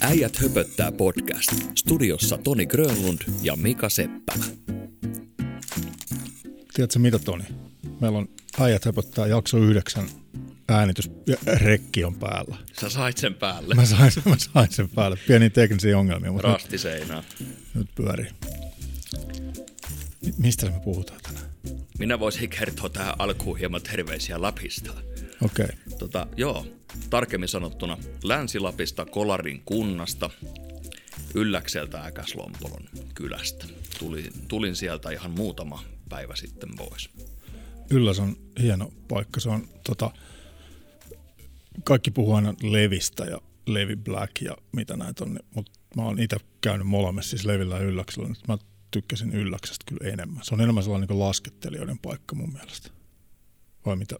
Äijät höpöttää podcast. Studiossa Toni Grönlund ja Mika Seppälä. Tiedätkö mitä Toni? Meillä on Äijät höpöttää jakso yhdeksän äänitys ja rekki on päällä. Sä sait sen päälle. Mä sain, mä sain sen päälle. Pieni teknisiä ongelmia, mutta nyt, Rastiseinää. nyt pyörii. Mi- Mistä me puhutaan tänään? Minä voisin kertoa tähän alkuun hieman terveisiä Lapista. Okei. Okay. Tota, joo, tarkemmin sanottuna Länsi-Lapista Kolarin kunnasta, Ylläkseltä Äkäslompolon kylästä. Tulin, tulin sieltä ihan muutama päivä sitten pois. Ylläs on hieno paikka. Se on tota, kaikki puhuu aina Levistä ja Levi Black ja mitä näitä on, mutta mä oon itse käynyt molemmissa, siis Levillä ja Ylläksellä. Nyt mä tykkäsin Ylläksestä kyllä enemmän. Se on enemmän sellainen niin laskettelijoiden paikka mun mielestä. Vai mitä?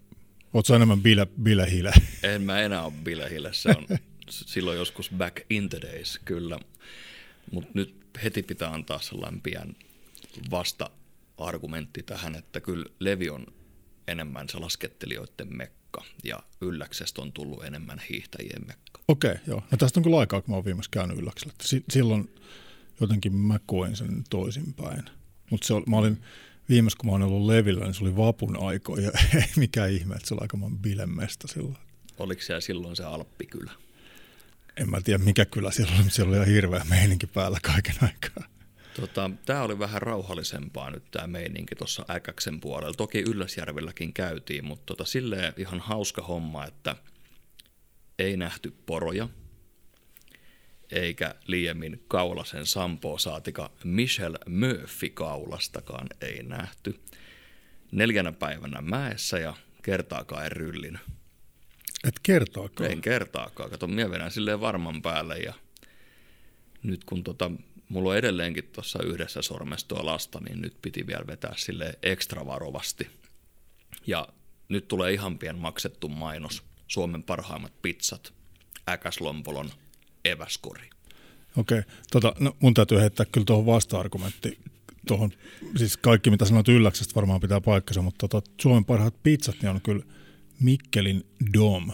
Ootko enemmän bile, bilehile? En mä enää ole bilehille, se on silloin joskus back in the days, kyllä. Mutta nyt heti pitää antaa sellainen pian vasta-argumentti tähän, että kyllä Levi on enemmän se laskettelijoiden mekka ja Ylläksestä on tullut enemmän hiihtäjien mekka. Okei, okay, joo. No tästä on kyllä aikaa, kun mä oon viimeksi käynyt Ylläksellä. Si- silloin jotenkin mä koin sen toisinpäin. Mutta mä olin viimeksi, kun mä oon ollut Levillä, niin se oli vapun aikoja. Ei mikään ihme, että se oli aika bilemesta silloin. Oliko siellä silloin se Alppikylä? En mä tiedä, mikä kyllä siellä oli, mutta siellä oli ihan hirveä meininki päällä kaiken aikaa. Tota, tämä oli vähän rauhallisempaa nyt tämä meininki tuossa Äkäksen puolella. Toki Ylläsjärvelläkin käytiin, mutta tota, silleen ihan hauska homma, että ei nähty poroja, eikä liiemmin Kaulasen Sampoa saatika Michelle Murphy kaulastakaan ei nähty. Neljänä päivänä mäessä ja kertaakaan en. Et kertaakaan. En kertaakaan. Kato, minä vedän silleen varman päälle ja nyt kun tota, mulla on edelleenkin tuossa yhdessä sormessa tuo lasta, niin nyt piti vielä vetää sille ekstra varovasti. Ja nyt tulee ihan pian maksettu mainos. Suomen parhaimmat pizzat. Äkäslompolon eväskori. Okei, okay. tota, no mun täytyy heittää kyllä tuohon vasta-argumentti. Tuohon, siis kaikki mitä sanoit Ylläksestä varmaan pitää paikkansa, mutta tota, Suomen parhaat pizzat niin on kyllä Mikkelin Dom.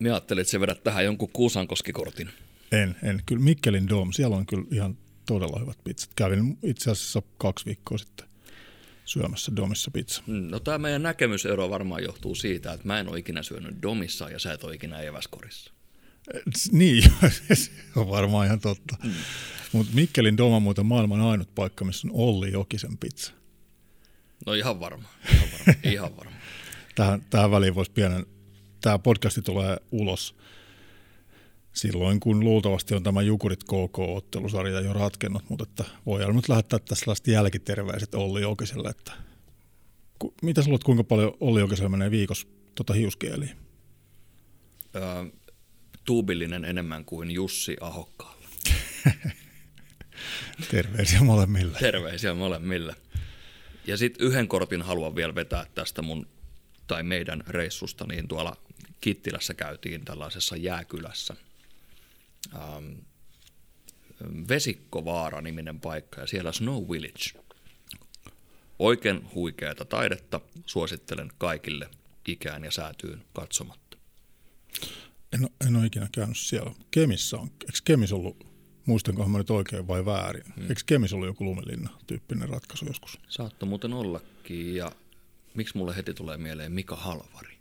Minä ajattelin, että se vedät tähän jonkun Kuusankoskikortin. En, en. Kyllä Mikkelin Dom, siellä on kyllä ihan todella hyvät pizzat. Kävin itse asiassa kaksi viikkoa sitten syömässä Domissa pizza. No tämä meidän näkemysero varmaan johtuu siitä, että mä en ole ikinä syönyt Domissa ja sä et ole ikinä eväskorissa. Niin, se on varmaan ihan totta. Mm. Mutta Mikkelin Dom on muuten maailman ainut paikka, missä on Olli Jokisen pizza. No ihan varma, ihan varma, ihan varma. tähän, tähän väliin voisi pienen, tämä podcasti tulee ulos silloin, kun luultavasti on tämä Jukurit KK-ottelusarja jo ratkennut, mutta että voidaan nyt lähettää tässä sellaiset jälkiterveiset Olli Jokiselle, että ku, mitä sä luulet, kuinka paljon Olli Jokiselle menee viikossa tota hiuskieliin? Öö, tuubillinen enemmän kuin Jussi Ahokkaalla. Terveisiä molemmille. Terveisiä molemmille. Ja sitten yhden kortin haluan vielä vetää tästä mun tai meidän reissusta, niin tuolla Kittilässä käytiin tällaisessa jääkylässä. Ähm, Vesikkovaara-niminen paikka ja siellä Snow Village. Oikein huikeata taidetta, suosittelen kaikille ikään ja säätyyn katsomatta. En, en ole ikinä käynyt siellä. Kemissä on, eikö Kemis ollut, muistankohan mä nyt oikein vai väärin, hmm. eikö Kemis ollut joku lumilinna tyyppinen ratkaisu joskus? Saatto muuten ollakin ja miksi mulle heti tulee mieleen Mika Halvari?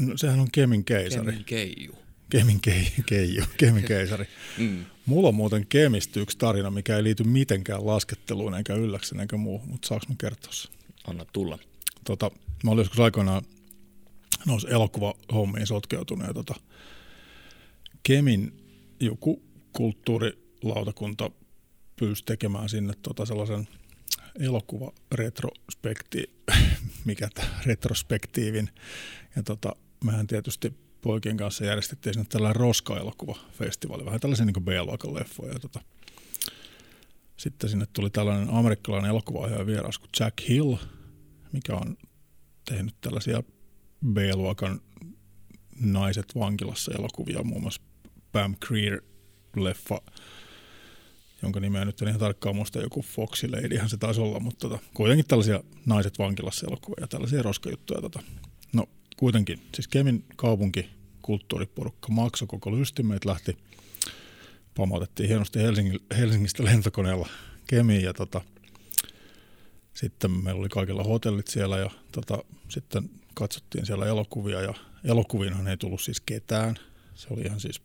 No, sehän on Kemin keisari. Kemin keiju. Kemin kei, keiju, Kemin keisari. mm. Mulla on muuten Kemistä yksi tarina, mikä ei liity mitenkään lasketteluun eikä ylläksen eikä muu, mutta saaks mä kertoa sen? Anna tulla. Tota, mä olin joskus aikoinaan nousi elokuvahommiin sotkeutunut ja tota, Kemin joku kulttuurilautakunta pyysi tekemään sinne tota sellaisen elokuva retrospekti, mikä tämä retrospektiivin. Ja tota, mehän tietysti poikien kanssa järjestettiin sinne tällainen roska-elokuvafestivaali, vähän tällaisen niin B-luokan leffoja. Ja tota, sitten sinne tuli tällainen amerikkalainen elokuvaohjaaja vieras kuin Jack Hill, mikä on tehnyt tällaisia B-luokan naiset vankilassa elokuvia, muun muassa Pam Creer-leffa, jonka nimeä nyt en ihan tarkkaan muista, joku Foxy Ladyhan se taisi olla, mutta tota, kuitenkin tällaisia naiset vankilassa elokuvia ja tällaisia roskajuttuja. Tota. No kuitenkin, siis Kemin kaupunki kulttuuriporukka maksoi koko lystin. Meitä lähti, pamautettiin hienosti Helsingin, Helsingistä lentokoneella Kemiin ja tota, sitten meillä oli kaikilla hotellit siellä ja tota, sitten katsottiin siellä elokuvia ja elokuviinhan ei tullut siis ketään. Se oli ihan siis,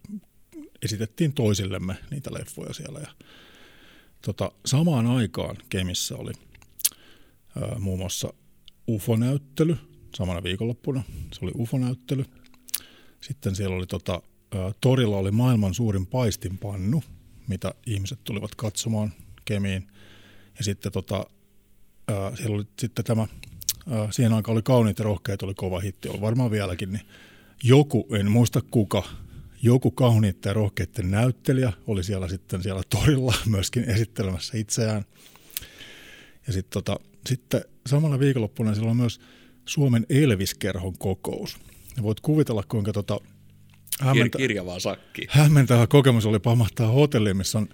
esitettiin toisillemme niitä leffoja siellä ja tota, samaan aikaan Kemissä oli ää, muun muassa UFO-näyttely samana viikonloppuna. Se oli UFO-näyttely. Sitten siellä oli tota, ää, torilla oli maailman suurin paistinpannu, mitä ihmiset tulivat katsomaan Kemiin. Ja sitten tota, ää, siellä oli sitten tämä, siihen aikaan oli kauniit ja rohkeat, oli kova hitti, oli varmaan vieläkin, niin joku, en muista kuka, joku kauniitten ja rohkeiden näyttelijä oli siellä sitten siellä torilla myöskin esittelemässä itseään. Ja sitten, tota, sitten samalla viikonloppuna siellä on myös Suomen Elviskerhon kokous. Ja voit kuvitella, kuinka tota, hämmentä, Kirjavaa sakki. hämmentävä kokemus oli pamahtaa hotelliin, missä on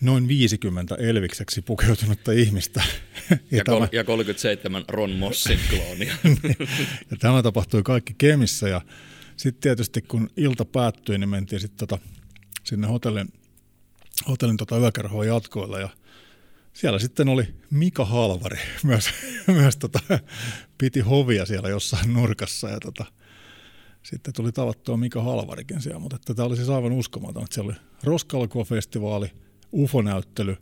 noin 50 Elvikseksi pukeutunutta ihmistä. Ja, ja, tämä, kol- ja 37 Ron Mossin kloonia. ja tämä tapahtui kaikki Kemissä ja sitten tietysti kun ilta päättyi, niin mentiin sitten tota, sinne hotellin, hotellin tota yökerhoon jatkoilla ja siellä sitten oli Mika Halvari, myös, myös tota, piti hovia siellä jossain nurkassa ja tota, sitten tuli tavattua Mika Halvarikin siellä, mutta tämä oli siis aivan uskomaton, että siellä oli Roskalkua-festivaali, UFO-näyttely,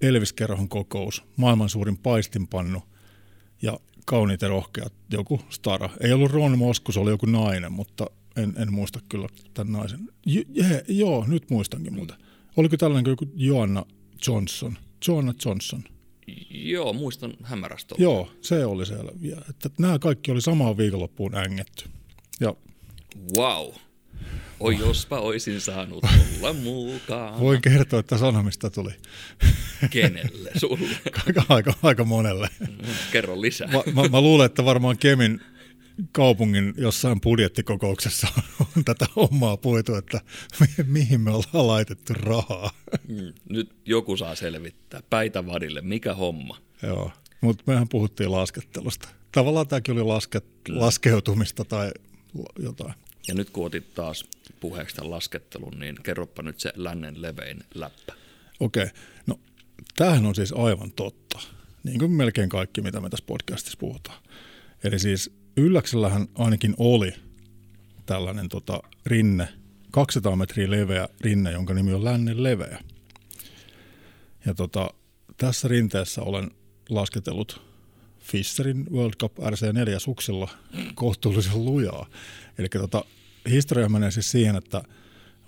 Elvis-kerhon kokous, maailman suurin paistinpannu ja kauniit ja rohkeat, joku stara. Ei ollut Ron Moskus, oli joku nainen, mutta en, en muista kyllä tämän naisen. J- je, joo, nyt muistankin muuten. Oliko tällainen joku Joanna Johnson? Joanna Johnson. Joo, muistan hämärästä. Joo, se oli siellä vielä. Että nämä kaikki oli samaan viikonloppuun ängetty. Ja Wow. Oi jospa olisin saanut olla mukaan. Voin kertoa, että sanomista tuli. Kenelle? Sulle? aika, aika, aika monelle. Kerro lisää. Mä, mä, mä luulen, että varmaan Kemin kaupungin jossain budjettikokouksessa on tätä hommaa puitu, että mi- mihin me ollaan laitettu rahaa. Mm, nyt joku saa selvittää. Päitä vadille, mikä homma? Joo, mutta mehän puhuttiin laskettelusta. Tavallaan tämäkin oli lasket, laskeutumista tai jotain. Ja nyt kun otit taas puheeksi tämän laskettelun, niin kerropa nyt se lännen levein läppä. Okei, no tämähän on siis aivan totta. Niin kuin melkein kaikki, mitä me tässä podcastissa puhutaan. Eli siis Ylläksellähän ainakin oli tällainen tota, rinne, 200 metriä leveä rinne, jonka nimi on lännen leveä. Ja tota, tässä rinteessä olen lasketellut Fisherin World Cup RC4 suksilla kohtuullisen lujaa. Eli tota, historia menee siis siihen, että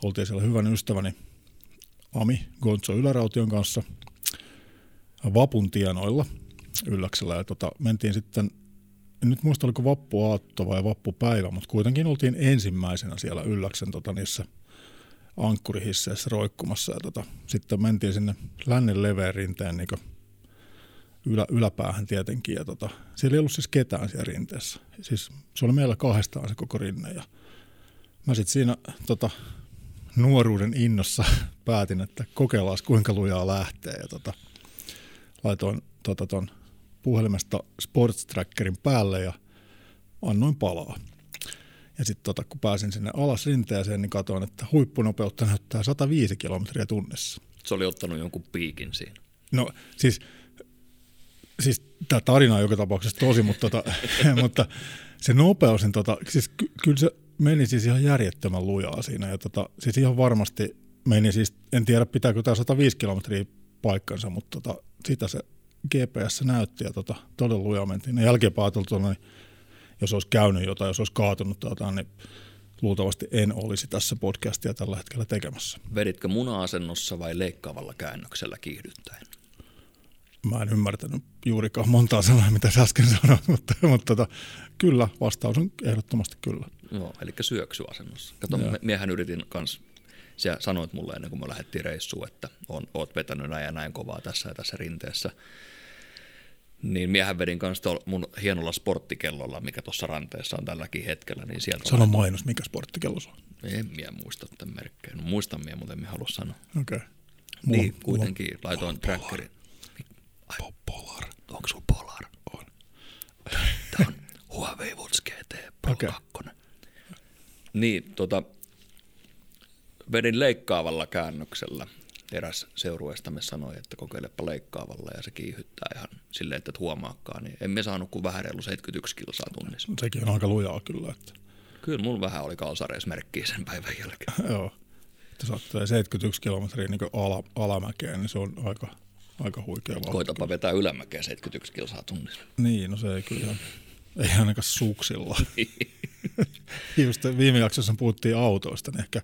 oltiin siellä hyvän ystäväni Ami Gonzo Yläraution kanssa Vapun tienoilla Ylläksellä ja tota, mentiin sitten en nyt muista oliko vappuaatto vai vappupäivä, mutta kuitenkin oltiin ensimmäisenä siellä Ylläksen tota, niissä ankkurihisseissä roikkumassa. Ja tota, sitten mentiin sinne lännen leveän rinteen niin ylä, yläpäähän tietenkin. Ja tota, siellä ei ollut siis ketään siellä rinteessä. Siis se oli meillä kahdestaan se koko rinne. Ja mä sitten siinä tota, nuoruuden innossa päätin, että kokeillaan kuinka lujaa lähtee. Ja tota, laitoin tota, ton puhelimesta Sports Trackerin päälle ja annoin palaa. Ja sitten tota, kun pääsin sinne alas rinteeseen, niin katsoin, että huippunopeutta näyttää 105 kilometriä tunnissa. Se oli ottanut jonkun piikin siinä. No siis, siis tämä tarina on joka tapauksessa tosi, mutta, tota, mutta se nopeus, niin tota, siis ky- kyllä se meni siis ihan järjettömän lujaa siinä. Ja tota, siis ihan varmasti meni siis, en tiedä pitääkö tämä 105 kilometriä paikkansa, mutta tota, sitä se GPS näytti ja tota, todella lujaa mentiin. Jälkeenpäin niin jos olisi käynyt jotain, jos olisi kaatunut tai jotain, niin luultavasti en olisi tässä podcastia tällä hetkellä tekemässä. Veditkö muna-asennossa vai leikkaavalla käännöksellä kiihdyttäen? Mä en ymmärtänyt juurikaan montaa sanaa, mitä sä äsken sanoit, mutta, mutta tota, kyllä, vastaus on ehdottomasti kyllä. No, eli syöksyasennossa. Kato, Joo. miehän yritin kanssa sä sanoit mulle ennen kuin me lähdettiin reissuun, että on, oot vetänyt näin ja näin kovaa tässä ja tässä rinteessä. Niin miehän vedin kanssa mun hienolla sporttikellolla, mikä tuossa ranteessa on tälläkin hetkellä. Niin sieltä Sano laitoin... mainos, mikä sporttikello se on. En minä muista tämän merkkejä. No, muistan minä, mutta en halua sanoa. Okei. Okay. Niin, kuitenkin mulla, laitoin mulla trackerin. Polar. Polar. Onko sulla Polar? On. Tämä on Huawei Watch GT Pro okay. 2. Niin, tota, vedin leikkaavalla käännöksellä. Eräs seurueestamme sanoi, että kokeilepa leikkaavalla ja se kiihyttää ihan silleen, että et huomaakaan. Niin emme saanut kuin vähän reilu 71 kilsaa tunnissa. Sekin on aika lujaa kyllä. Että. Kyllä mulla vähän oli kalsareismerkkiä sen päivän jälkeen. Joo. Että saattaa 71 kilometriä niin ala, alamäkeen, niin se on aika, aika huikea vauhti. Koitapa vetää ylämäkeen 71 kilsaa tunnissa. Niin, no se ei kyllä ei ainakaan suksilla. just viime jaksossa puhuttiin autoista, niin ehkä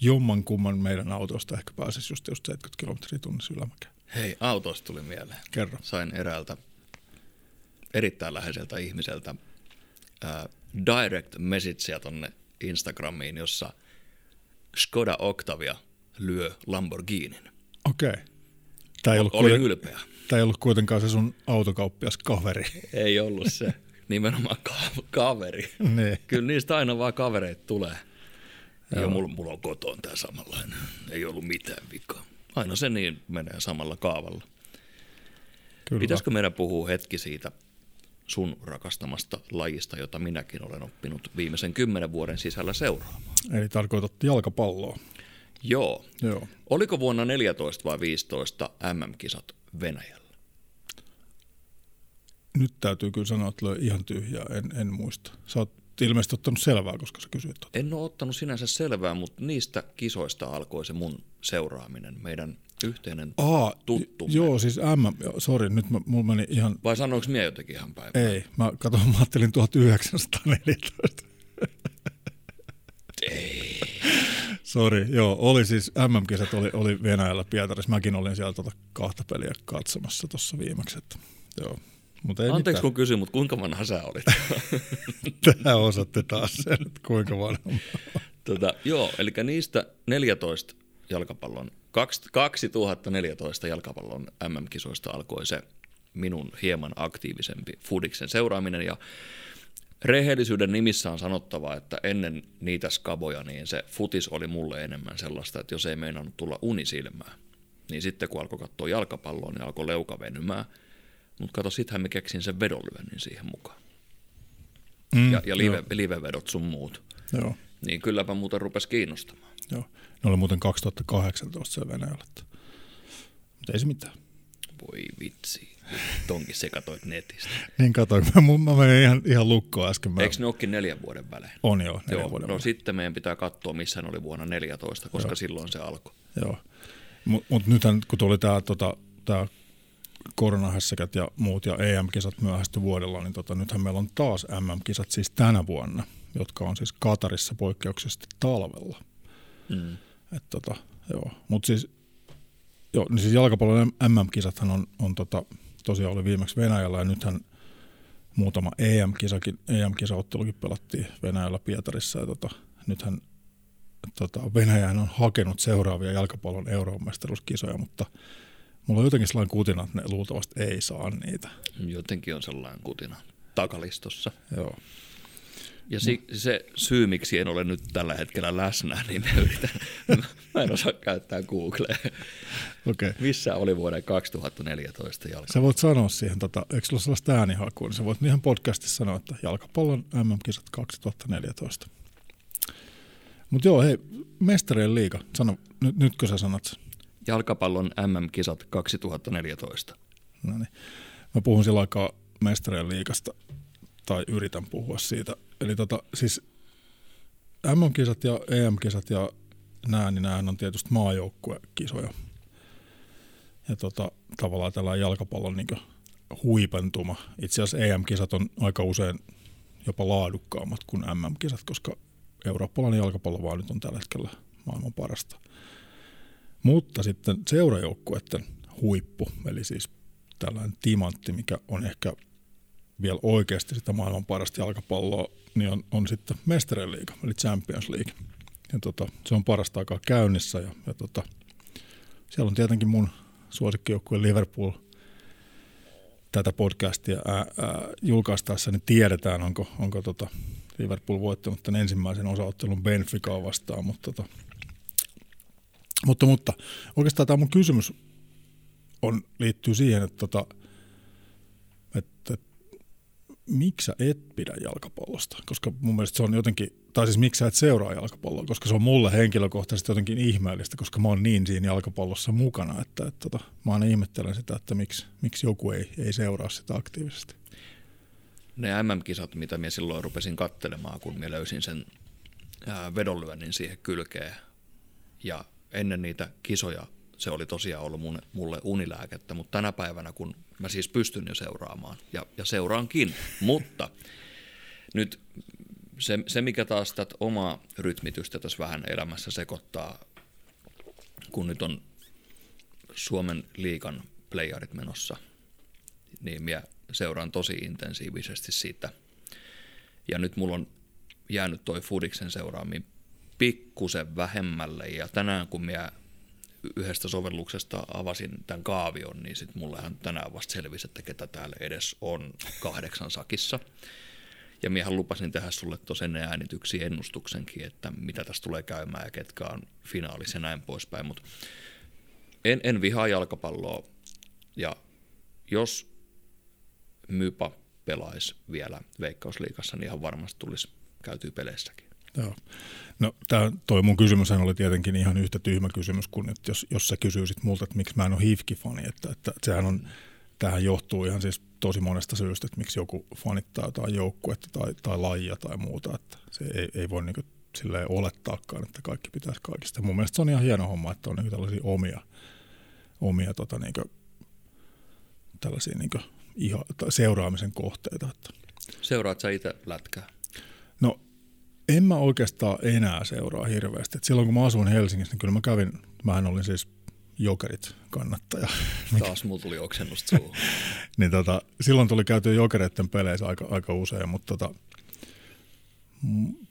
jomman kumman meidän autosta ehkä pääsisi just, just 70 kilometriä tunnissa ylämäkeen. Hei, autosta tuli mieleen. Kerro. Sain eräältä erittäin läheiseltä ihmiseltä ää, direct messagea tonne Instagramiin, jossa Skoda Octavia lyö Lamborghinin. Okei. Okay. Tämä ei, ollut Olin kuiten, ylpeä. tämä ei ollut kuitenkaan se sun autokauppias kaveri. Ei ollut se. Nimenomaan ka- kaveri. niin. Kyllä niistä aina vaan kavereita tulee. Ja mulla, mulla on kotoon tämä samanlainen. Ei ollut mitään vikaa. Aina se niin menee samalla kaavalla. Kyllä. Pitäisikö meidän puhua hetki siitä sun rakastamasta lajista, jota minäkin olen oppinut viimeisen kymmenen vuoden sisällä seuraamaan? Eli tarkoitat jalkapalloa. Joo. Joo. Oliko vuonna 14 vai 15 MM-kisat Venäjällä? Nyt täytyy kyllä sanoa, että löi ihan tyhjää, en, en muista. Sä oot ilmeisesti ottanut selvää, koska sä kysyit tota. En ole ottanut sinänsä selvää, mutta niistä kisoista alkoi se mun seuraaminen. Meidän yhteinen Aa, tuttu. Joo, siis M, sori, nyt mä, mulla meni ihan, Vai sanoinko minä jotenkin ihan päivä? ei, mä katson, mä ajattelin 1914. Ei. Sori, joo, oli siis MM-kisat oli, oli Venäjällä Pietarissa. Mäkin olin siellä tota kahta peliä katsomassa tuossa viimeksi. Että, joo. Mutta ei Anteeksi mitään. kun kysyin, mutta kuinka vanha sä olit? Tähän osatte taas sen, että kuinka vanha. tota, joo, eli niistä 14 jalkapallon, kaks- 2014 jalkapallon MM-kisoista alkoi se minun hieman aktiivisempi Fudiksen seuraaminen ja rehellisyyden nimissä on sanottava, että ennen niitä skaboja niin se futis oli mulle enemmän sellaista, että jos ei meinannut tulla unisilmää, niin sitten kun alkoi katsoa jalkapalloa, niin alkoi leuka venymään. Mutta kato, sittenhän me keksin sen vedonlyönnin siihen mukaan. Mm, Ja, ja live, livevedot sun muut. joo, Niin kylläpä muuten rupesi kiinnostamaan. joo. Ne oli muuten 2018 siellä Venäjällä. Mutta ei se mitään. Voi vitsi, tonkin se katoit netistä. Niin katoin, mä, mä menin ihan, ihan lukkoon äsken. Mä, Eikö ne olekin neljän vuoden välein? on joo, neljän Joo, vuoden no välein. sitten meidän pitää katsoa, missä ne oli vuonna 14, koska Joo. silloin se alkoi. Joo. Mutta mut nythän, kun tuli tämä tota, tää koronahässäkät ja muut ja EM-kisat myöhästy vuodella, niin tota, nythän meillä on taas MM-kisat siis tänä vuonna, jotka on siis Katarissa poikkeuksellisesti talvella. Mm. Et tota, joo. Mut siis, joo, niin siis jalkapallon MM-kisathan on, on tota, tosiaan oli viimeksi Venäjällä ja nythän muutama EM-kisakin, EM-kisaottelukin pelattiin Venäjällä Pietarissa ja tota, nythän tota, Venäjähän on hakenut seuraavia jalkapallon euromestaruuskisoja, mutta mulla on jotenkin sellainen kutina, että ne luultavasti ei saa niitä. Jotenkin on sellainen kutina takalistossa. Joo. Ja si- se syy, miksi en ole nyt tällä hetkellä läsnä, niin mä yritän, mä en osaa käyttää Googlea. Okei. Okay. Missä oli vuoden 2014 jalka? Sä voit sanoa siihen, tota, eikö sulla sellaista äänihakua, niin sä voit ihan podcastissa sanoa, että jalkapallon MM-kisat 2014. Mutta joo, hei, mestarien liiga, sano, nyt, nytkö sä sanot sen? Jalkapallon MM-kisat 2014. No niin. Mä puhun sillä aikaa mestarien liigasta, tai yritän puhua siitä. Eli tota, siis MM-kisat ja EM-kisat ja nämä, niin nämähän on tietysti maajoukkuekisoja. Ja tota, tavallaan tällainen jalkapallon niin huipentuma. Itse asiassa EM-kisat on aika usein jopa laadukkaammat kuin MM-kisat, koska eurooppalainen jalkapallo vaan nyt on tällä hetkellä maailman parasta. Mutta sitten seurajoukkueiden huippu, eli siis tällainen timantti, mikä on ehkä vielä oikeasti sitä maailman parasta jalkapalloa, niin on, on sitten mestarien liiga, eli Champions League. Ja tota, se on parasta aikaa käynnissä ja, ja tota, siellä on tietenkin mun suosikkijoukkue Liverpool tätä podcastia ää, ää, julkaistaessa, niin tiedetään, onko, onko tota Liverpool voittanut tämän ensimmäisen osaottelun Benficaa vastaan, mutta, tota, mutta, mutta oikeastaan tämä mun kysymys on, liittyy siihen, että, tota, että, miksi sä et pidä jalkapallosta? Koska mun mielestä se on jotenkin, tai siis miksi sä et seuraa jalkapalloa, koska se on mulle henkilökohtaisesti jotenkin ihmeellistä, koska mä oon niin siinä jalkapallossa mukana, että, että, että mä aina ihmettelen sitä, että miksi, miksi joku ei, ei seuraa sitä aktiivisesti. Ne MM-kisat, mitä minä silloin rupesin kattelemaan, kun minä löysin sen vedonlyönnin siihen kylkeen ja ennen niitä kisoja se oli tosiaan ollut mun, mulle unilääkettä, mutta tänä päivänä, kun mä siis pystyn jo seuraamaan, ja, ja seuraankin, mutta nyt se, se, mikä taas tätä omaa rytmitystä tässä vähän elämässä sekoittaa, kun nyt on Suomen liikan playerit menossa, niin minä seuraan tosi intensiivisesti siitä. Ja nyt mulla on jäänyt toi Fudiksen seuraaminen pikkusen vähemmälle, ja tänään kun minä yhdestä sovelluksesta avasin tämän kaavion, niin sitten mullehan tänään vasta selvisi, että ketä täällä edes on kahdeksan sakissa. Ja miehän lupasin tehdä sulle tuossa ennen äänityksiä ennustuksenkin, että mitä tässä tulee käymään ja ketkä on finaalissa ja näin poispäin. Mutta en, en vihaa jalkapalloa ja jos Mypa pelaisi vielä Veikkausliikassa, niin ihan varmasti tulisi käytyä peleissäkin. Joo. No tää, toi mun kysymys oli tietenkin ihan yhtä tyhmä kysymys kuin että jos, jos sä kysyisit multa, että miksi mä en ole hifki-fani, että, että sehän on, tähän johtuu ihan siis tosi monesta syystä, että miksi joku fanittaa jotain joukkuetta tai, tai lajia tai muuta, että se ei, ei voi niin silleen olettaakaan, että kaikki pitäisi kaikista. Mun mielestä se on ihan hieno homma, että on niin tällaisia omia, omia tota niin kuin, tällaisia niin ihan, seuraamisen kohteita. Seuraat sä itse lätkää? No en mä oikeastaan enää seuraa hirveästi. Et silloin kun mä asuin Helsingissä, niin kyllä mä kävin, mähän olin siis jokerit kannattaja. Taas mulla tuli oksennusta suuhun. niin tota, silloin tuli käyty jokereiden peleissä aika, aika usein, mutta tota,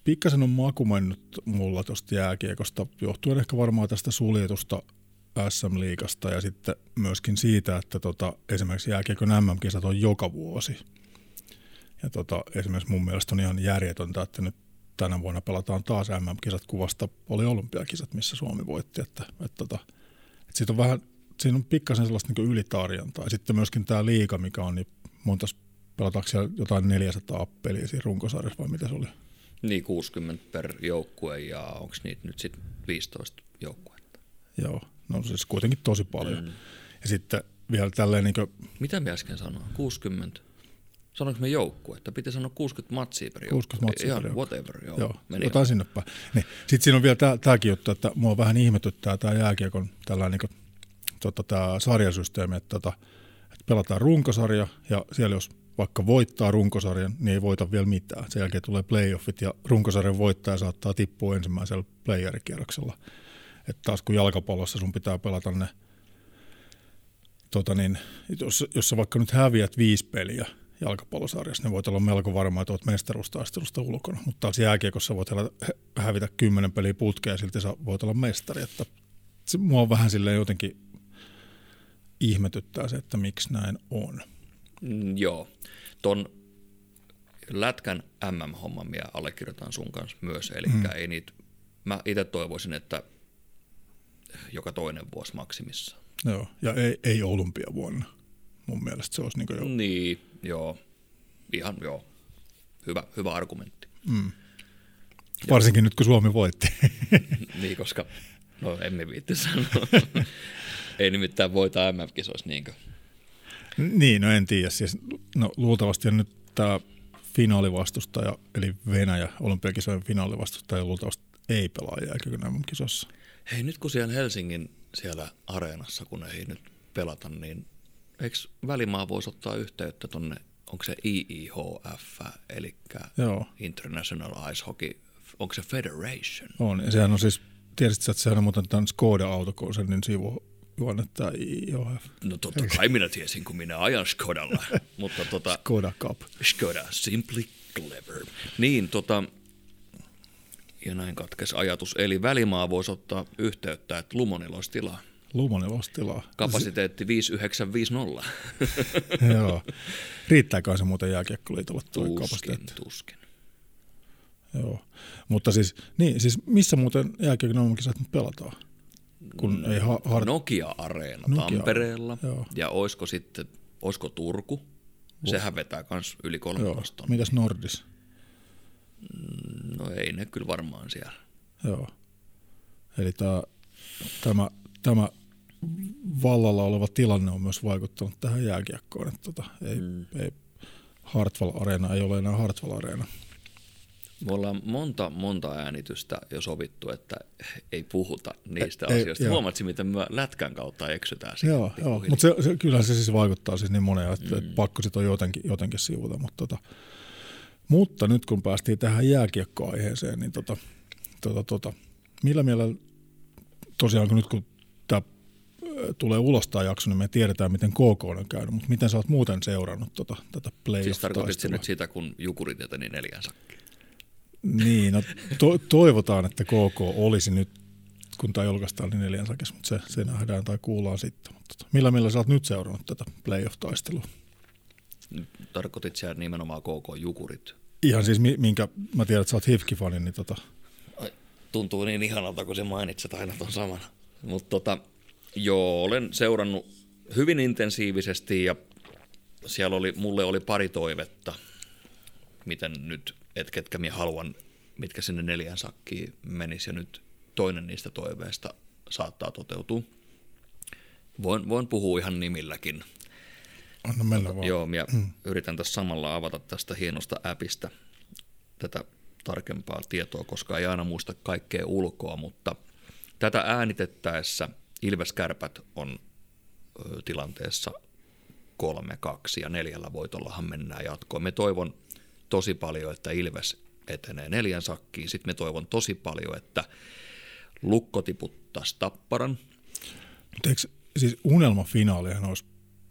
pikkasen on maku mennyt mulla tuosta jääkiekosta, johtuen ehkä varmaan tästä suljetusta SM-liigasta ja sitten myöskin siitä, että tota, esimerkiksi jääkiekon MM-kisat on joka vuosi. Ja tota, esimerkiksi mun mielestä on ihan järjetöntä, että nyt tänä vuonna pelataan taas MM-kisat kuvasta, oli olympiakisat, missä Suomi voitti, että, että, että, että siitä on vähän, siinä on pikkasen sellaista niin ylitarjontaa. Ja sitten myöskin tämä liika, mikä on, niin monta, pelataanko siellä jotain 400 peliä siinä runkosarjassa vai mitä se oli? Niin, 60 per joukkue ja onko niitä nyt sitten 15 joukkuetta? Joo, no siis kuitenkin tosi paljon. Mm. Ja sitten vielä tälleen niin kuin... Mitä me äsken sanoin? 60? Sanoinko me joukkue, että piti sanoa 60 matsia per joukkue? 60 matsia Ihan per whatever, joo. joo jotain sinne päin. Niin. Sitten siinä on vielä tämäkin juttu, että mua vähän ihmetyttää tämä jääkiekon tällainen niin tota, tämä sarjasysteemi, että, tota, että pelataan runkosarja ja siellä jos vaikka voittaa runkosarjan, niin ei voita vielä mitään. Sen jälkeen tulee playoffit ja runkosarjan voittaja saattaa tippua ensimmäisellä playerikierroksella. Että taas kun jalkapallossa sun pitää pelata ne, tota niin, jos, jos sä vaikka nyt häviät viisi peliä, jalkapallosarjassa, ne voit olla melko varma, että olet mestaruustaistelusta ulkona. Mutta taas jääkiekossa voit hävitä kymmenen peliä putkea ja silti sä voit olla mestari. Että se mua on vähän silleen jotenkin ihmetyttää se, että miksi näin on. Mm, joo. Ton lätkän MM-homman minä allekirjoitan sun kanssa myös, eli mm. ei niitä, mä itse toivoisin, että joka toinen vuosi maksimissa. Joo, ja ei, ei olympiavuonna. Mun mielestä se olisi niin jo... Niin, Joo, ihan joo. Hyvä, hyvä argumentti. Mm. Varsinkin nyt, kun Suomi voitti. niin, koska, no emme viitti sanoa. Ei nimittäin voita MM-kisoissa niinkö? Niin, no en tiedä. Siis, no, luultavasti on nyt tämä finaalivastustaja, eli Venäjä, olympiakisojen finaalivastustaja luultavasti ei pelaa jääkykö MM-kisossa. Hei, nyt kun siellä Helsingin siellä areenassa, kun ei nyt pelata, niin eikö Välimaa voisi ottaa yhteyttä tuonne, onko se IIHF, eli Joo. International Ice Hockey, onko se Federation? On, ja sehän on siis, tiedätkö, että sehän on muuten tämän Skoda autokonsernin sivu juonnettaa IIHF. No totta kai minä tiesin, kun minä ajan Skodalla. mutta tota, Skoda Cup. Skoda, simply clever. Niin, tota, ja näin katkes ajatus. Eli Välimaa voisi ottaa yhteyttä, että Lumonilla olisi tilaa. Lumonelostilaa. Kapasiteetti 5950. Joo. Riittääkö se muuten jääkiekkoliitolle tuo tuskin, kapasiteetti? Tuskin. Joo. Mutta siis, niin, siis missä muuten jääkiekon nyt pelataan? Kun no, ei ha- har- Nokia-areena Nokia. Tampereella. Joo. Ja olisiko sitten, olisiko Turku? Sehän vetää kans yli. 13 tonnia. Mitäs Nordis? No ei ne kyllä varmaan siellä. Joo. Eli tämä, tämä vallalla oleva tilanne on myös vaikuttanut tähän jääkiekkoon. Että tota, ei, mm. ei, Hartwall Arena ei ole enää Hartwall Arena. Me ollaan monta, monta äänitystä jo sovittu, että ei puhuta niistä Ei, asioista. joo. Huomatsin, miten me lätkän kautta eksytään Joo, joo. mutta se, se, kyllä se siis vaikuttaa siis niin moneen, että mm. pakko sit on jotenkin, jotenkin sivuta. Mutta, tota, mutta nyt kun päästiin tähän jääkiekkoaiheeseen, niin tota, tota, tota, millä mielellä tosiaan kun nyt kun tulee ulos tämä jakso, niin me tiedetään, miten KK on käynyt, mutta miten sä oot muuten seurannut tota, tätä Siis tarkoitit nyt sitä, kun jukurit eteni neljän sakkiin. Niin, no to, toivotaan, että KK olisi nyt, kun tämä julkaistaan, niin neljän sakissa, mutta se, se nähdään tai kuullaan sitten. Mutta tota, millä millä sä oot nyt seurannut tätä playoff-taistelua? Tarkoitit siellä nimenomaan KK-jukurit. Ihan siis, mi- minkä, mä tiedän, että sä oot Hifki-fani, niin tota, Ai, Tuntuu niin ihanalta, kun se mainitset aina ton samana. Mutta tota, joo, olen seurannut hyvin intensiivisesti ja siellä oli, mulle oli pari toivetta, miten nyt, et ketkä minä haluan, mitkä sinne neljän sakkiin menis ja nyt toinen niistä toiveista saattaa toteutua. Voin, voin puhua ihan nimilläkin. anna mennä vaan. Joo, ja mm. yritän tässä samalla avata tästä hienosta appista tätä tarkempaa tietoa, koska ei aina muista kaikkea ulkoa, mutta tätä äänitettäessä Ilves-kärpät on tilanteessa 3-2 ja neljällä voitollahan mennään jatkoon. Me toivon tosi paljon, että Ilves etenee neljän sakkiin. Sitten me toivon tosi paljon, että Lukko tiputtaisi Tapparan. Mutta eikö, siis unelmafinaalihan olisi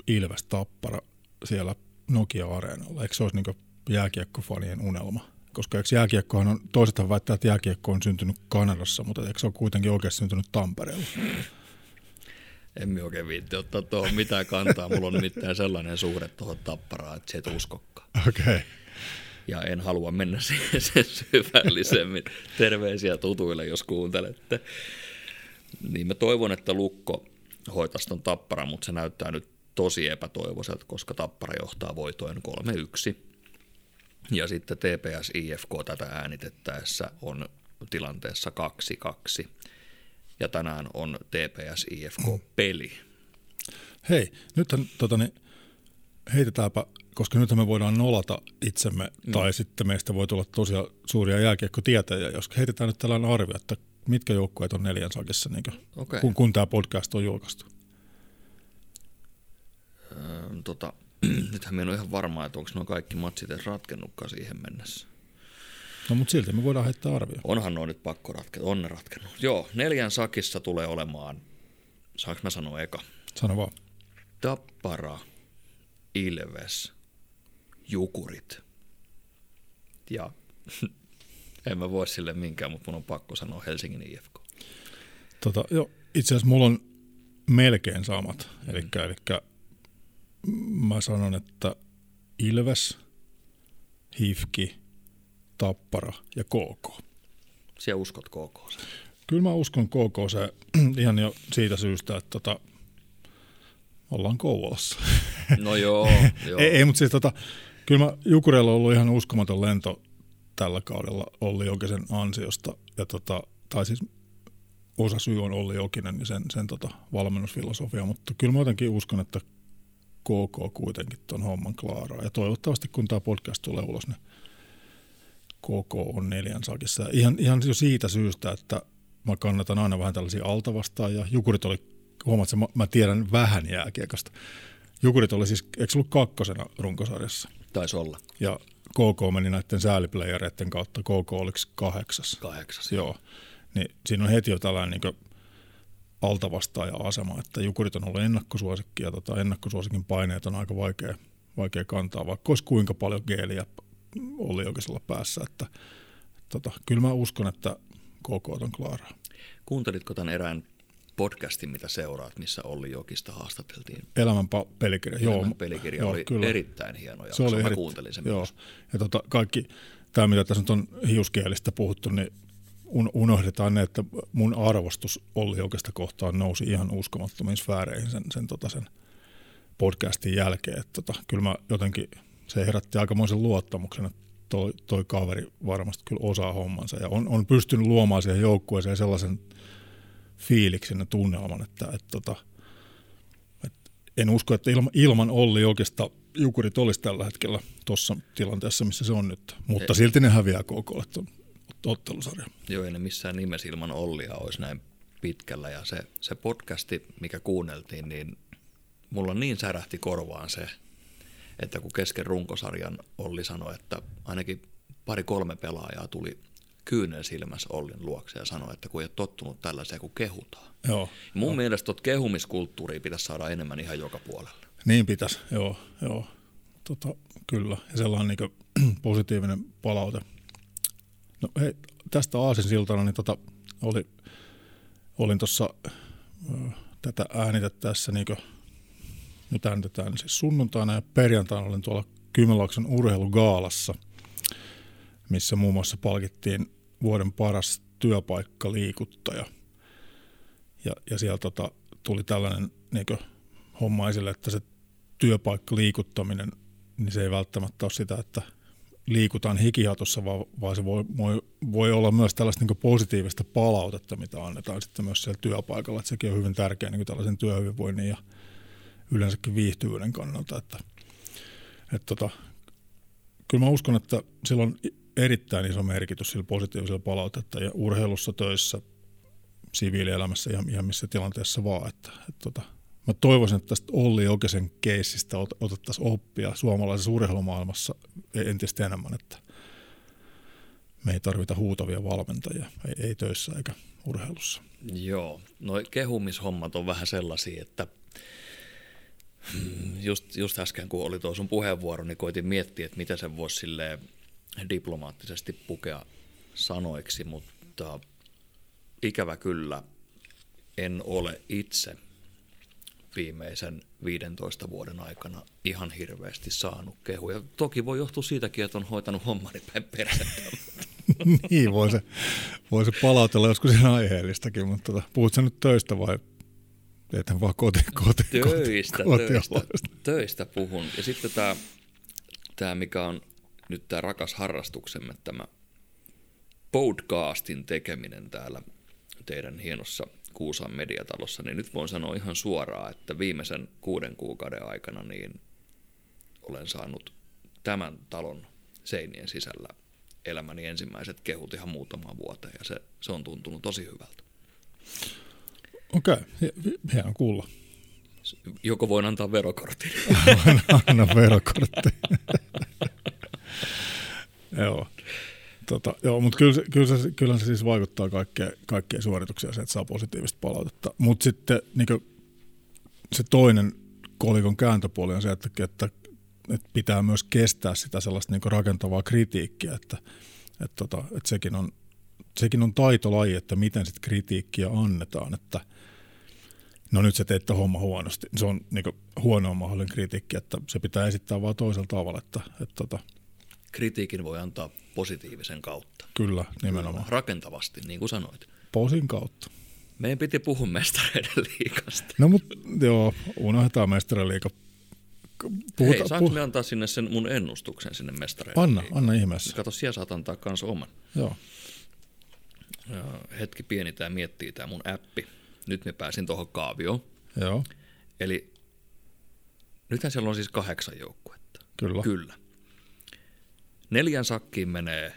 Ilves Tappara siellä Nokia-areenalla. Eikö se olisi niin jääkiekkofanien unelma? Koska eikö jääkiekkohan on, toisethan väittää, että jääkiekko on syntynyt Kanadassa, mutta eikö se ole kuitenkin oikeasti syntynyt Tampereella? En minä oikein viitti ottaa tuohon mitään kantaa. Mulla on nimittäin sellainen suhde tuohon tapparaan, että se et uskokkaan. Okei. Okay. Ja en halua mennä siihen sen syvällisemmin. Terveisiä tutuille, jos kuuntelette. Niin mä toivon, että Lukko hoitaisi ton tapparan, mutta se näyttää nyt tosi epätoivoiselta, koska tappara johtaa voitoin 3-1. Ja sitten TPS IFK tätä äänitettäessä on tilanteessa 2-2. Ja tänään on TPS IFK-peli. Hei, nythän tota, niin, heitetäänpä, koska nyt me voidaan nolata itsemme, mm. tai sitten meistä voi tulla tosiaan suuria jääkiekkotietäjiä, jos heitetään nyt tällainen arvio, että mitkä joukkueet on neljän sakissa, niin kuin, Okei. kun, kun tämä podcast on julkaistu. Öö, tota, nythän en ole ihan varma, että onko nuo kaikki matsit edes ratkennutkaan siihen mennessä. No mutta silti me voidaan heittää arvio. Onhan nuo nyt pakko ratketa, on ne ratkennut. Joo, neljän sakissa tulee olemaan, saanko mä sanoa eka, Sano vaan. Tappara, Ilves, Jukurit. Ja en mä voi sille minkään, mutta mun on pakko sanoa Helsingin IFK. Tota, jo, itse asiassa mulla on melkein samat. Mm. Elikkä, elikkä mä sanon, että Ilves, Hifki, Tappara ja KK. Siellä uskot KK. Kyllä mä uskon KK se ihan jo siitä syystä, että tota, ollaan Kouvolassa. No joo, joo. ei, ei mutta siis tota, kyllä mä Jukureilla on ollut ihan uskomaton lento tällä kaudella Olli Jokisen ansiosta. Ja tota, tai siis osa syy on Olli Jokinen ja sen, sen tota valmennusfilosofia, mutta kyllä mä jotenkin uskon, että KK kuitenkin ton homman klaaraa. Ja toivottavasti kun tämä podcast tulee ulos, niin KK on neljän sakissa. Ihan, ihan jo siitä syystä, että mä kannatan aina vähän tällaisia altavastaan ja Jukurit oli, huomaat, mä, mä tiedän vähän jääkiekosta. Jukurit oli siis, eikö ollut kakkosena runkosarjassa? Taisi olla Ja KK meni näiden sääliplayereiden kautta, KK oliko kahdeksas? kahdeksas. Joo, niin siinä on heti jo tällainen niin altavastaaja-asema, että Jukurit on ollut ennakkosuosikki ja tota, ennakkosuosikin paineet on aika vaikea, vaikea kantaa, vaikka olisi kuinka paljon geeliä oli oikeasella päässä, että tota, kyllä mä uskon, että KK on klaaraa. Kuuntelitko tämän erään podcastin, mitä seuraat, missä Olli Jokista haastateltiin? Elämän pa- pelikirja, Elämän joo. pelikirja joo, oli kyllä. erittäin hieno jakso. Se oli Mä kuuntelin sen joo. myös. Ja tota, kaikki tämä, mitä tässä nyt on hiuskielistä puhuttu, niin un- unohdetaan ne, että mun arvostus Olli Jokista kohtaan nousi ihan uskomattomiin sfääreihin sen, sen, tota, sen podcastin jälkeen. Että tota, kyllä mä jotenkin, se herätti aikamoisen luottamuksen, että toi, toi kaveri varmasti kyllä osaa hommansa ja on, on pystynyt luomaan siihen joukkueeseen sellaisen fiiliksen ja tunnelman, että, että, tota, että en usko, että ilman, ilman Olli oikeastaan Jukurit olisi tällä hetkellä tuossa tilanteessa, missä se on nyt. Mutta ei. silti ne häviää koko ottelusarja. Joo, ei ne missään nimessä ilman Ollia olisi näin pitkällä. Ja se, se podcasti, mikä kuunneltiin, niin mulla niin särähti korvaan se, että kun kesken runkosarjan Olli sanoi, että ainakin pari-kolme pelaajaa tuli kyynel silmässä Ollin luokse ja sanoi, että kun ei ole tottunut tällaiseen, kun kehutaan. Joo, Mun joo. mielestä tuot kehumiskulttuuria pitäisi saada enemmän ihan joka puolella. Niin pitäisi, joo, joo. Tota, kyllä, ja sellainen niin positiivinen palaute. No hei, tästä Aasinsiltana, niin tota, oli, olin tuossa tätä äänitettäessä, niin nyt äänitetään siis sunnuntaina ja perjantaina olin tuolla Kymenlaakson urheilugaalassa, missä muun muassa palkittiin vuoden paras työpaikkaliikuttaja. Ja, ja siellä tota, tuli tällainen niin homma esille, että se työpaikkaliikuttaminen, niin se ei välttämättä ole sitä, että liikutaan hikihatossa, vaan, vaan se voi, voi, voi olla myös tällaista niin positiivista palautetta, mitä annetaan sitten myös siellä työpaikalla. Että sekin on hyvin tärkeä niin tällaisen työhyvinvoinnin ja yleensäkin viihtyvyyden kannalta. Että, että tota, kyllä mä uskon, että sillä on erittäin iso merkitys sillä positiivisella palautetta ja urheilussa, töissä, siviilielämässä ja ihan missä tilanteessa vaan. Että, että tota, mä toivoisin, että tästä Olli Jokisen keissistä otettaisiin oppia suomalaisessa urheilumaailmassa entistä enemmän, että me ei tarvita huutavia valmentajia, ei, ei töissä eikä urheilussa. Joo, no kehumishommat on vähän sellaisia, että just, just äsken kun oli tuo sun puheenvuoro, niin koitin miettiä, että mitä se voisi diplomaattisesti pukea sanoiksi, mutta ikävä kyllä en ole itse viimeisen 15 vuoden aikana ihan hirveästi saanut kehuja. Toki voi johtua siitäkin, että on hoitanut hommani päin persettä. niin, voi se, voi se palautella joskus ihan aiheellistakin, mutta tota, puhutko nyt töistä vai ethän vaan koti, koti, töistä, koti, töistä, töistä puhun. Ja sitten tämä, tämä, mikä on nyt tämä rakas harrastuksemme, tämä podcastin tekeminen täällä teidän hienossa Kuusan mediatalossa, niin nyt voin sanoa ihan suoraan, että viimeisen kuuden kuukauden aikana niin olen saanut tämän talon seinien sisällä elämäni ensimmäiset kehut ihan muutamaan vuoteen ja se, se on tuntunut tosi hyvältä. Okei, okay. hieno kuulla. Joko voin antaa verokortin? Anna verokortti. Joo. Tota, joo, mutta kyllä, kyllä, se, kyllä se siis vaikuttaa kaikkeen, kaikkeen suorituksia se, että saa positiivista palautetta. Mutta sitten niin se toinen kolikon kääntöpuoli on se, että, että, että pitää myös kestää sitä sellaista niin rakentavaa kritiikkiä, että, että, tota, että sekin, on, sekin on taitolaji, että miten sitä kritiikkiä annetaan, että no nyt sä teet homma huonosti. Se on niin huonoa mahdollinen kritiikki, että se pitää esittää vaan toisella tavalla, että, että, että kritiikin voi antaa positiivisen kautta. Kyllä, nimenomaan. Rakentavasti, niin kuin sanoit. Posin kautta. Meidän piti puhua mestareiden liikasta. No mutta joo, unohdetaan mestareiden liika. Puhuta, Hei, saanko puh- me antaa sinne sen mun ennustuksen sinne mestareiden Anna, liikaan? anna ihmeessä. Kato, siellä saat antaa kans oman. Joo. Ja hetki pieni tämä miettii tämä mun appi. Nyt me pääsin tuohon kaavioon. Joo. Eli nythän siellä on siis kahdeksan joukkuetta. Kyllä. Kyllä. Neljän sakkiin menee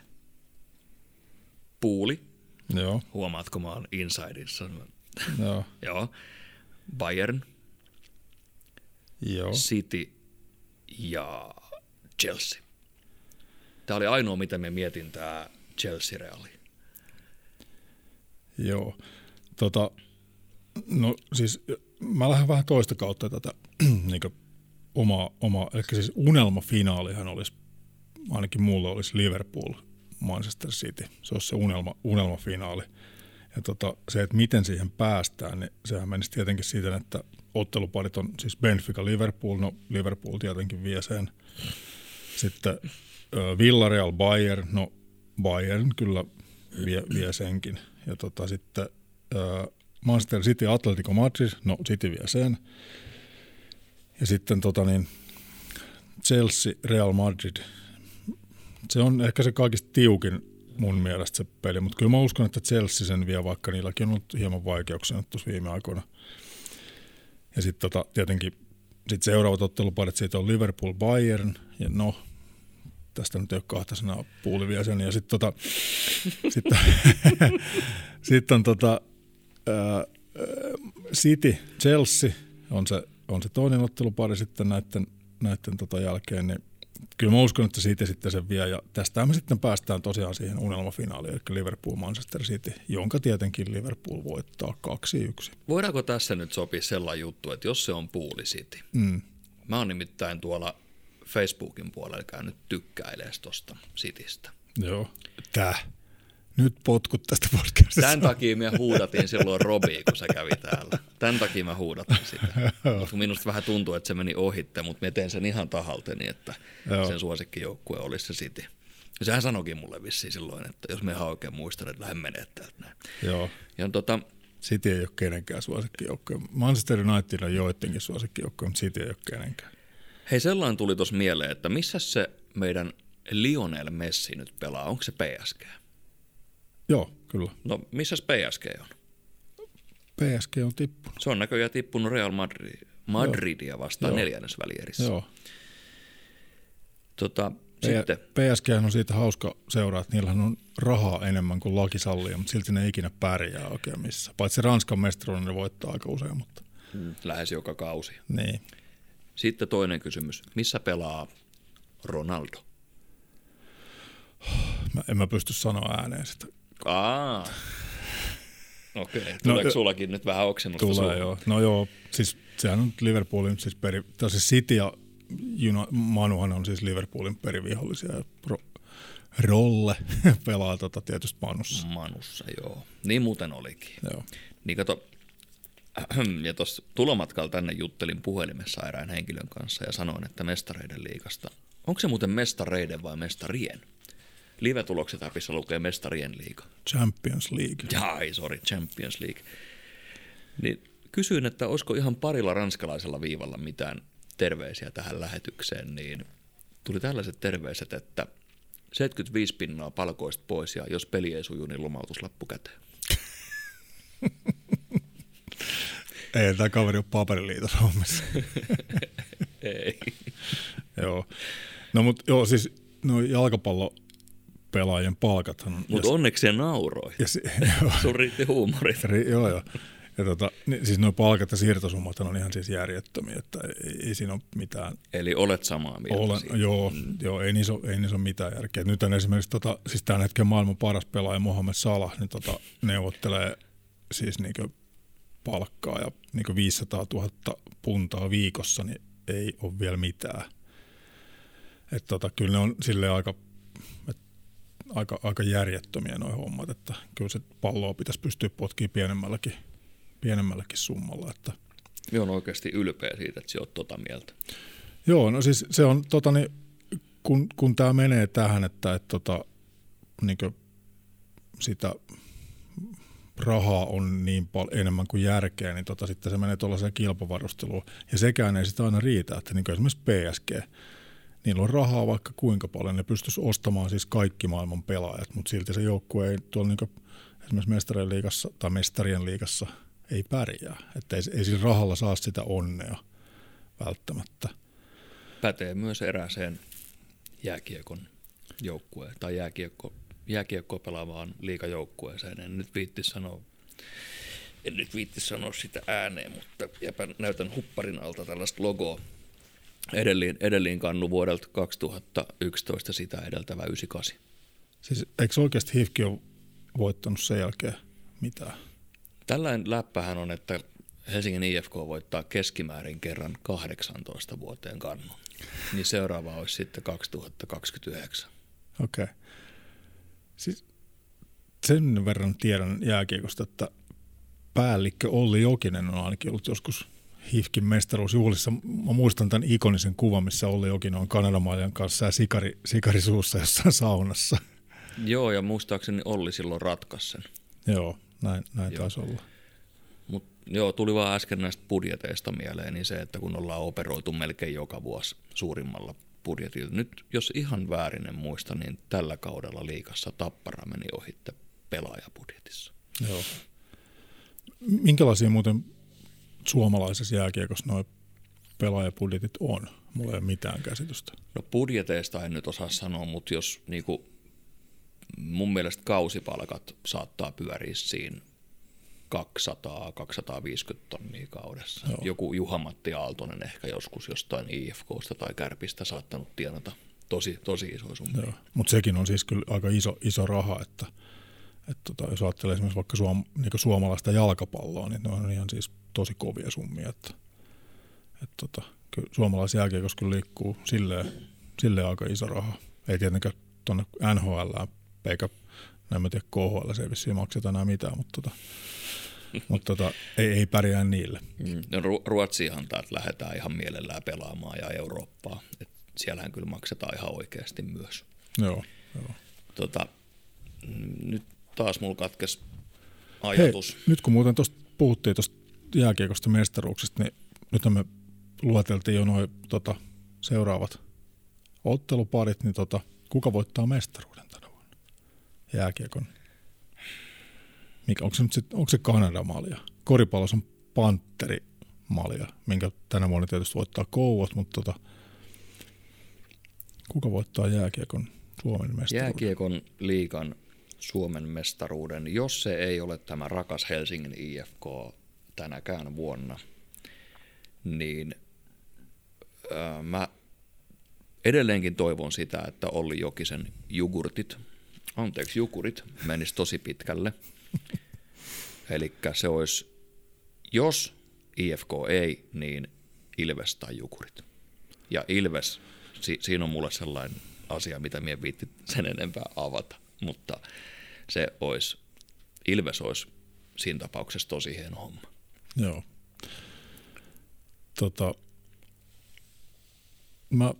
puuli. Joo. Huomaatko, mä oon insiderissa. Joo. Joo. Bayern, Joo. City ja Chelsea. Tämä oli ainoa, mitä me mietin, tämä Chelsea-reali. Joo. Tota, no siis mä lähden vähän toista kautta tätä niin omaa, oma, eli siis unelmafinaalihan olisi ainakin mulla olisi Liverpool, Manchester City. Se olisi se unelma, unelmafinaali. Ja tota, se, että miten siihen päästään, niin sehän menisi tietenkin siten, että otteluparit on siis Benfica, Liverpool, no Liverpool tietenkin vie sen. Sitten Villarreal, Bayern, no Bayern kyllä vie, vie senkin. Ja tota, sitten Manchester City, Atletico Madrid, no City vie sen. Ja sitten tota niin, Chelsea, Real Madrid. Se on ehkä se kaikista tiukin mun mielestä se peli, mutta kyllä mä uskon, että Chelsea sen vie, vaikka niilläkin on ollut hieman vaikeuksia tuossa viime aikoina. Ja sitten tota, tietenkin sit seuraavat otteluparit siitä on Liverpool Bayern, ja no, tästä nyt ei ole kahta sanaa puulivia sen, ja sitten tota, sit, sit on tota, City, Chelsea on se, on se toinen ottelupari sitten näiden, näiden tota jälkeen, niin kyllä mä uskon, että siitä sitten sen vie. Ja tästä me sitten päästään tosiaan siihen unelmafinaaliin, eli Liverpool Manchester City, jonka tietenkin Liverpool voittaa 2-1. Voidaanko tässä nyt sopia sellainen juttu, että jos se on Pooli City, mm. mä oon nimittäin tuolla Facebookin puolella käynyt tykkäilemään tuosta Citystä. Joo. Tää. Nyt potkut tästä podcastista. Tämän takia me huudatiin silloin Robi, kun se kävi täällä. Tämän takia mä huudatin sitä. Minusta vähän tuntuu, että se meni ohitte, mutta mä teen sen ihan tahalteni, että Joo. sen suosikkijoukkue olisi se City. Ja sehän sanoikin mulle vissiin silloin, että jos me ihan oikein muistan, että lähden menee täältä näin. Joo. Ja tota, City ei ole kenenkään suosikkijoukkue. Manchester United on joidenkin suosikkijoukkue, mutta City ei ole kenenkään. Hei, sellainen tuli tuossa mieleen, että missä se meidän Lionel Messi nyt pelaa? Onko se PSG? Joo, kyllä. No, missä PSG on? PSG on tippunut. Se on näköjään tippunut Real Madrid, Madridia vastaan Joo. neljännes välierissä. Joo. Tota, P- sitten. PSG on siitä hauska seuraa, että niillähän on rahaa enemmän kuin laki sallii, mutta silti ne ikinä pärjää oikein missä. Paitsi Ranskan mestaruuden ne voittaa aika usein, mutta... Mm, lähes joka kausi. Niin. Sitten toinen kysymys. Missä pelaa Ronaldo? Mä en mä pysty sanoa ääneen sitä. Aa. Okei, okay. tuleeko no, sullakin nyt vähän oksennusta Tulee joo. No joo, siis sehän on Liverpoolin, siis, peri, siis City ja Juna, Manuhan on siis Liverpoolin perivihollisia ja Ro, Rolle pelaa tota tietysti Manussa. Manussa, joo. Niin muuten olikin. Joo. Niin kato, ja tuossa tulomatkalla tänne juttelin puhelimessa erään henkilön kanssa ja sanoin, että mestareiden liikasta. Onko se muuten mestareiden vai mestarien? Live-tulokset appissa lukee mestarien liiga. Champions League. Ai, sorry, Champions League. Niin kysyin, että olisiko ihan parilla ranskalaisella viivalla mitään terveisiä tähän lähetykseen, niin tuli tällaiset terveiset, että 75 pinnaa palkoista pois ja jos peli ei suju, niin lomautuslappu käteen. ei, tämä kaveri ole paperiliitos hommissa. ei. joo. No mutta joo, siis no jalkapallo pelaajien palkathan. Mutta onneksi se nauroi. Ja se, Sun riitti huumorit. Ri, joo, joo. Ja tota, niin, siis nuo palkat ja siirtosummat on ihan siis järjettömiä, että ei, ei siinä ole mitään. Eli olet samaa mieltä Olen, siitä. Joo, mm. joo ei, niissä ole, ei niissä ole mitään järkeä. Nyt esimerkiksi tota, siis tämän hetken maailman paras pelaaja Mohamed Salah niin tota, neuvottelee siis niinku palkkaa ja niinku 500 000 puntaa viikossa, niin ei ole vielä mitään. Et tota, kyllä ne on sille aika aika, aika järjettömiä nuo hommat, että kyllä se palloa pitäisi pystyä potkimaan pienemmälläkin, pienemmälläkin summalla. Että. Joo, on oikeasti ylpeä siitä, että sä oot tota mieltä. Joo, no siis se on, tota, niin, kun, kun tämä menee tähän, että, että tota, niin sitä rahaa on niin paljon enemmän kuin järkeä, niin tota, sitten se menee tuollaiseen kilpavarusteluun. Ja sekään ei sitä aina riitä, että niin esimerkiksi PSG – niillä on rahaa vaikka kuinka paljon, ne pystyisi ostamaan siis kaikki maailman pelaajat, mutta silti se joukkue ei tuolla niin esimerkiksi mestarien liigassa tai mestarien liigassa ei pärjää. Että ei, ei siis rahalla saa sitä onnea välttämättä. Pätee myös erääseen jääkiekon joukkueen tai jääkiekko, jääkiekko pelaavaan liikajoukkueeseen. En nyt viitti sanoa en nyt viitti sanoa sitä ääneen, mutta jäpä näytän hupparin alta tällaista logoa, Edellin, edellin kannu vuodelta 2011 sitä edeltävä 98. Siis eikö oikeasti HIFKI ole voittanut sen jälkeen mitään? Tällainen läppähän on, että Helsingin IFK voittaa keskimäärin kerran 18 vuoteen kannu. Niin seuraava olisi sitten 2029. Okei. Okay. Siis sen verran tiedän jääkiekosta, että päällikkö Olli Jokinen on ainakin ollut joskus HIFKin mestaruusjuhlissa. Mä muistan tämän ikonisen kuvan, missä Olli Jokin on Kanadamaajan kanssa ja sikari, sikari suussa jossain saunassa. Joo, ja muistaakseni Olli silloin ratkaisi sen. Joo, näin, näin Joo. taisi olla. Mutta Joo, tuli vaan äsken näistä budjeteista mieleen, niin se, että kun ollaan operoitu melkein joka vuosi suurimmalla budjetilla. Nyt, jos ihan väärin en muista, niin tällä kaudella liikassa Tappara meni ohitte pelaajabudjetissa. Joo. Minkälaisia muuten suomalaisessa jääkiekossa nuo pelaajabudjetit on? Mulla ei ole mitään käsitystä. No budjeteista en nyt osaa sanoa, mutta jos niinku, mun mielestä kausipalkat saattaa pyöriä siinä 200-250 tonnia kaudessa. Joo. Joku Juha-Matti Aaltonen ehkä joskus jostain IFKsta tai Kärpistä saattanut tienata tosi, tosi iso summa. Mutta sekin on siis kyllä aika iso, iso raha, että, että tota, jos ajattelee esimerkiksi vaikka suom, niin suomalaista jalkapalloa, niin ne on ihan siis tosi kovia summia. Että, että tota, kyllä suomalaisen jälkeenkossa kyllä liikkuu silleen, silleen aika iso raha. Ei tietenkään tuonne NHL eikä näin mä tiedä, KHL se ei vissiin makseta enää mitään, mutta tota, mutta tota, ei, ei pärjää niille. Mm. No, Ruotsiinhan taas lähdetään ihan mielellään pelaamaan ja Eurooppaa. Et siellähän kyllä maksetaan ihan oikeasti myös. Joo, joo. Tota, nyt taas mulla katkes ajatus. Hei, nyt kun muuten tuosta puhuttiin tuosta jääkiekosta mestaruuksista, niin nyt me lueteltiin jo noin tota, seuraavat otteluparit, niin tota, kuka voittaa mestaruuden tänä vuonna jääkiekon mikä, onko, se nyt sit, onko se Kanada-malja? Koripallossa on Panteri-malja, minkä tänä vuonna tietysti voittaa Kouot, mutta tota, kuka voittaa jääkiekon Suomen mestaruuden? Jääkiekon liikan Suomen mestaruuden, jos se ei ole tämä rakas Helsingin IFK tänäkään vuonna, niin ää, mä edelleenkin toivon sitä, että Olli Jokisen jugurtit, anteeksi jukurit, menisi tosi pitkälle – Eli se olisi, jos IFK ei, niin Ilves tai Jukurit. Ja Ilves, si- siinä on mulle sellainen asia, mitä minä viitti sen enempää avata, mutta se olisi, Ilves olisi siinä tapauksessa tosi hieno homma. Joo. Tota, mä,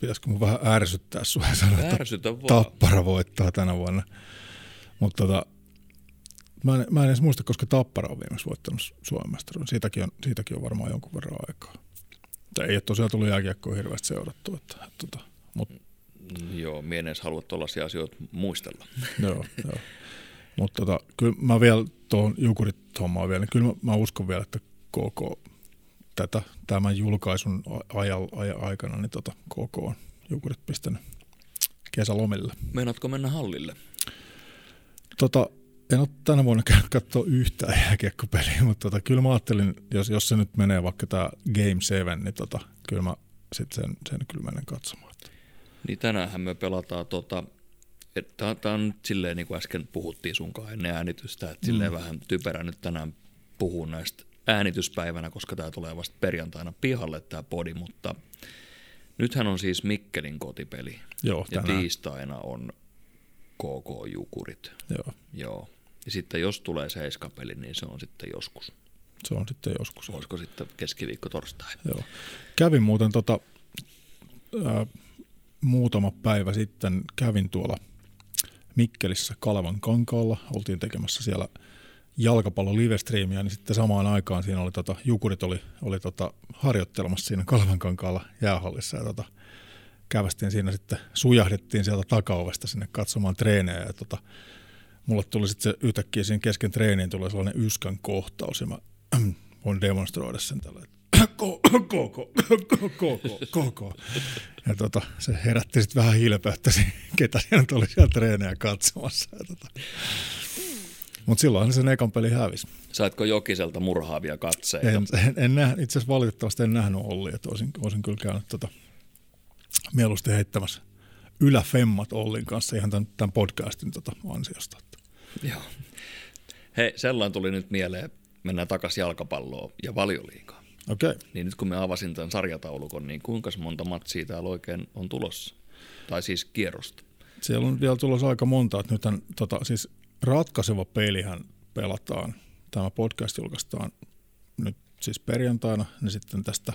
pitäisikö mun vähän ärsyttää sua sanoa, että Tappara voittaa tänä vuonna. Mutta tota, mä, en, mä en edes muista, koska Tappara on viimeksi voittanut Suomen mestaruuden. Siitäkin on, siitäkin on varmaan jonkun verran aikaa. Tai ei ole tosiaan tullut jääkiekkoa hirveästi seurattu. Että, että, että, tota, mut. Joo, mie en edes halua tuollaisia asioita muistella. joo, joo. Mutta tota, kyllä mä vielä tuohon Jukurit hommaan vielä, niin kyllä mä, mä uskon vielä, että KK tätä, tämän julkaisun ajal, aj, aikana, niin tota, KK on Jukurit pistänyt kesälomille. Meinaatko mennä hallille? Tota, en ole tänä vuonna käynyt katsoa yhtään jääkiekkopeliä, mutta tota, kyllä mä ajattelin, jos, jos se nyt menee vaikka tämä Game 7, niin tota, kyllä mä sitten sen, sen kyllä menen katsomaan. Niin tänäänhän me pelataan tota, Tämä on nyt silleen, niin kuin äsken puhuttiin sunkaan ennen äänitystä, että silleen mm. vähän typerä nyt tänään puhua näistä äänityspäivänä, koska tämä tulee vasta perjantaina pihalle tämä podi, mutta nythän on siis Mikkelin kotipeli. Joo, ja tiistaina on KK Jukurit. Joo. Joo. Ja sitten jos tulee seiskapeli, niin se on sitten joskus. Se on sitten joskus. Olisiko sitten keskiviikko torstai? Joo. Kävin muuten tota, ää, muutama päivä sitten, kävin tuolla Mikkelissä Kalevan kankaalla. Oltiin tekemässä siellä jalkapallon livestreamia, niin sitten samaan aikaan siinä oli tota, Jukurit oli, oli tota, harjoittelemassa siinä Kalevan kankaalla jäähallissa. Ja tota, kävästiin siinä sitten, sujahdettiin sieltä takaovesta sinne katsomaan treenejä ja tota, mulle tuli sitten se yhtäkkiä siinä kesken treeniin tuli sellainen yskän kohtaus ja mä voin demonstroida sen tällä, koko, koko, koko, koko. Ja tota, se herätti sitten vähän hilpeyttä, ketä siellä oli siellä treenejä katsomassa. Ja tota. Mutta silloin se ekan peli hävisi. Saitko Jokiselta murhaavia katseita? En, en, en näh, itse asiassa valitettavasti en nähnyt Olli, että olisin, olisin kyllä käynyt tota, mieluusti heittämässä yläfemmat Ollin kanssa ihan tämän, tämän podcastin tota ansiosta. Joo. Hei, sellainen tuli nyt mieleen, mennään takaisin jalkapalloon ja valioliikaan. Okei. Okay. Niin nyt kun me avasin tämän sarjataulukon, niin kuinka monta matsia täällä oikein on tulossa? Tai siis kierrosta? Siellä on vielä tulossa aika monta. Että nythän, tota, siis ratkaiseva pelihän pelataan. Tämä podcast julkaistaan nyt siis perjantaina, niin sitten tästä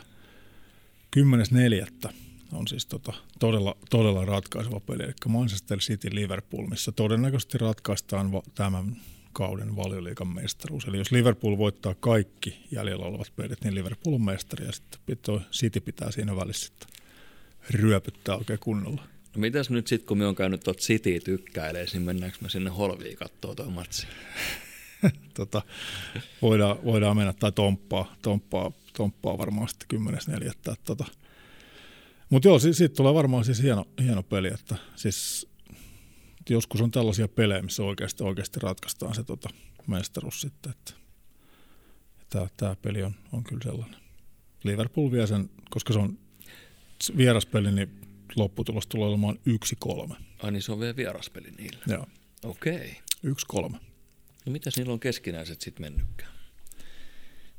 10.4 on siis tota, todella, todella ratkaiseva peli, eli Manchester City Liverpool, missä todennäköisesti ratkaistaan va- tämän kauden valioliikan mestaruus. Eli jos Liverpool voittaa kaikki jäljellä olevat pelit, niin Liverpool on mestari ja sitten toi City pitää siinä välissä sitten ryöpyttää oikein kunnolla. No mitäs nyt sitten, kun me on käynyt tuot City tykkäilee, niin mennäänkö me sinne Holviin katsoa tuo matsi? tota, voidaan, voidaan mennä, tai Tomppaa, Tomppaa, Tomppaa varmaan sitten 10.4. Tota. Mutta joo, siitä tulee varmaan siis hieno, hieno peli, että siis joskus on tällaisia pelejä, missä oikeasti, oikeasti ratkaistaan se tota, mestaruus sitten, että tämä, tämä peli on, on kyllä sellainen. Liverpool vie sen, koska se on vieraspeli, niin lopputulos tulee olemaan 1-3. Ai niin se on vielä vieraspeli niillä? Joo. Okei. Okay. 1-3. No mitäs niillä on keskinäiset sitten mennytkään?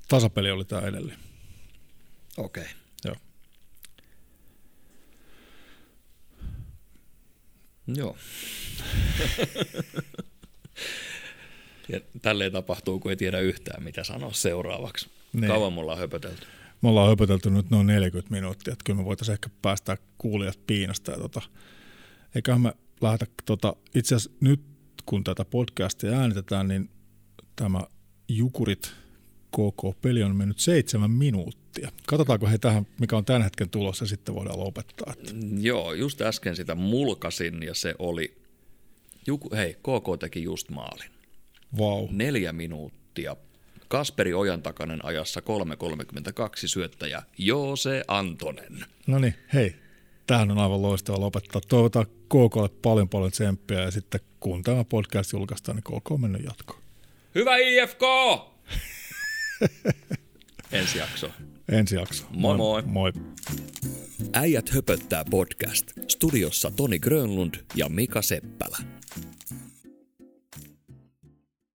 Tasapeli oli tämä edelleen. Okei. Okay. Joo. Joo. ja tälleen tapahtuu, kun ei tiedä yhtään, mitä sanoa seuraavaksi. Niin. Kauan mulla on höpötelty? Me ollaan höpötelty nyt noin 40 minuuttia, että kyllä me voitaisiin ehkä päästä kuulijat piinasta. Ja tota, eiköhän me lähdetä, tota, itse asiassa nyt kun tätä podcastia äänitetään, niin tämä Jukurit KK-peli on mennyt seitsemän minuuttia. Katsotaanko he tähän, mikä on tämän hetken tulossa, ja sitten voidaan lopettaa. Että. Joo, just äsken sitä mulkasin, ja se oli, Juku, hei, KK teki just maalin. Wow. Neljä minuuttia. Kasperi Ojantakanen ajassa 3.32 syöttäjä Joose Antonen. No niin, hei, tähän on aivan loistava lopettaa. Toivotaan KKlle paljon paljon tsemppiä ja sitten kun tämä podcast julkaistaan, niin KK on mennyt jatkoon. Hyvä IFK! Ensi jakso. Ensi jakso. Moi moi. Moi. Äijät höpöttää podcast. Studiossa Toni Grönlund ja Mika Seppälä.